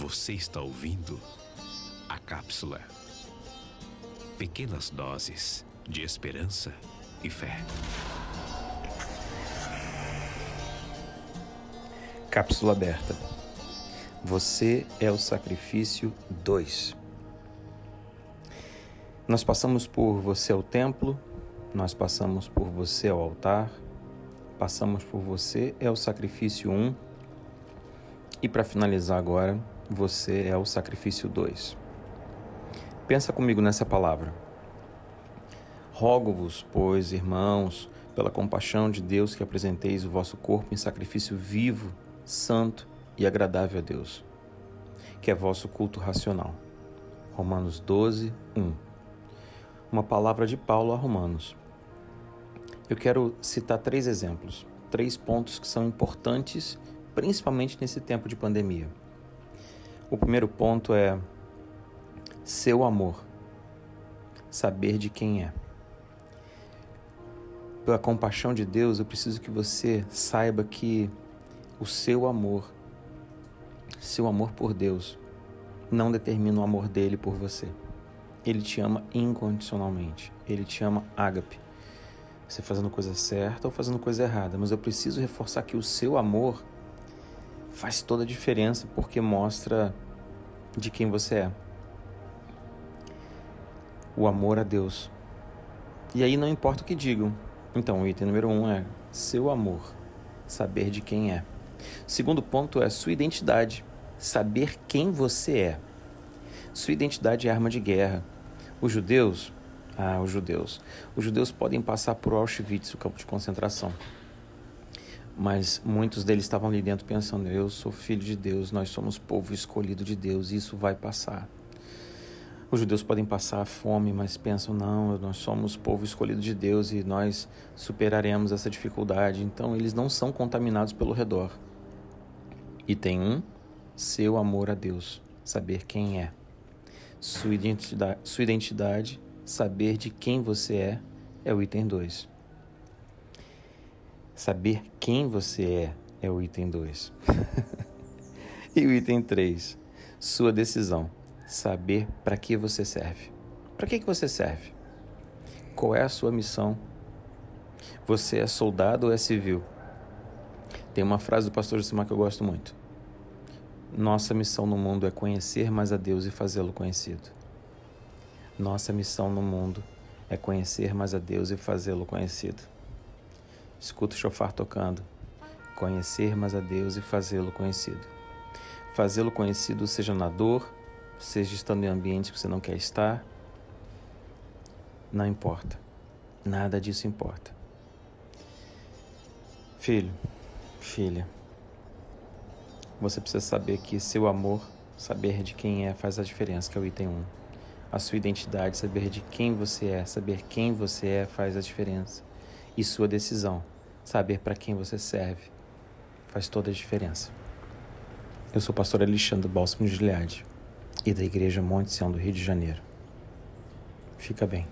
Você está ouvindo a cápsula. Pequenas doses de esperança e fé. Cápsula aberta. Você é o sacrifício 2. Nós passamos por você ao templo, nós passamos por você ao altar, passamos por você é o sacrifício 1. Um, e para finalizar agora, você é o sacrifício 2. Pensa comigo nessa palavra. Rogo-vos, pois, irmãos, pela compaixão de Deus, que apresenteis o vosso corpo em sacrifício vivo, santo e agradável a Deus, que é vosso culto racional. Romanos 12, 1. Uma palavra de Paulo a Romanos. Eu quero citar três exemplos, três pontos que são importantes, principalmente nesse tempo de pandemia. O primeiro ponto é seu amor, saber de quem é. Pela compaixão de Deus, eu preciso que você saiba que o seu amor, seu amor por Deus, não determina o amor dele por você. Ele te ama incondicionalmente. Ele te ama ágape. Você fazendo coisa certa ou fazendo coisa errada, mas eu preciso reforçar que o seu amor faz toda a diferença porque mostra de quem você é. O amor a Deus. E aí não importa o que digam. Então, o item número um é seu amor, saber de quem é. Segundo ponto é sua identidade, saber quem você é. Sua identidade é arma de guerra. Os judeus, ah, os judeus, os judeus podem passar por Auschwitz, o campo de concentração mas muitos deles estavam ali dentro pensando: eu sou filho de Deus, nós somos povo escolhido de Deus, isso vai passar. Os judeus podem passar fome, mas pensam: não, nós somos povo escolhido de Deus e nós superaremos essa dificuldade. Então eles não são contaminados pelo redor. E tem um: seu amor a Deus, saber quem é. Sua identidade, sua identidade saber de quem você é, é o item 2. Saber quem você é é o item 2. e o item 3, sua decisão. Saber para que você serve. Para que, que você serve? Qual é a sua missão? Você é soldado ou é civil? Tem uma frase do pastor Josimar que eu gosto muito. Nossa missão no mundo é conhecer mais a Deus e fazê-lo conhecido. Nossa missão no mundo é conhecer mais a Deus e fazê-lo conhecido. Escuta o chofar tocando. Conhecer mais a Deus e fazê-lo conhecido. Fazê-lo conhecido, seja na dor, seja estando em ambientes que você não quer estar. Não importa. Nada disso importa. Filho, filha, você precisa saber que seu amor, saber de quem é, faz a diferença, que é o item 1. A sua identidade, saber de quem você é, saber quem você é, faz a diferença e sua decisão, saber para quem você serve, faz toda a diferença. Eu sou o pastor Alexandre Bálsamo de Gileade e da Igreja Monte Sião do Rio de Janeiro. Fica bem.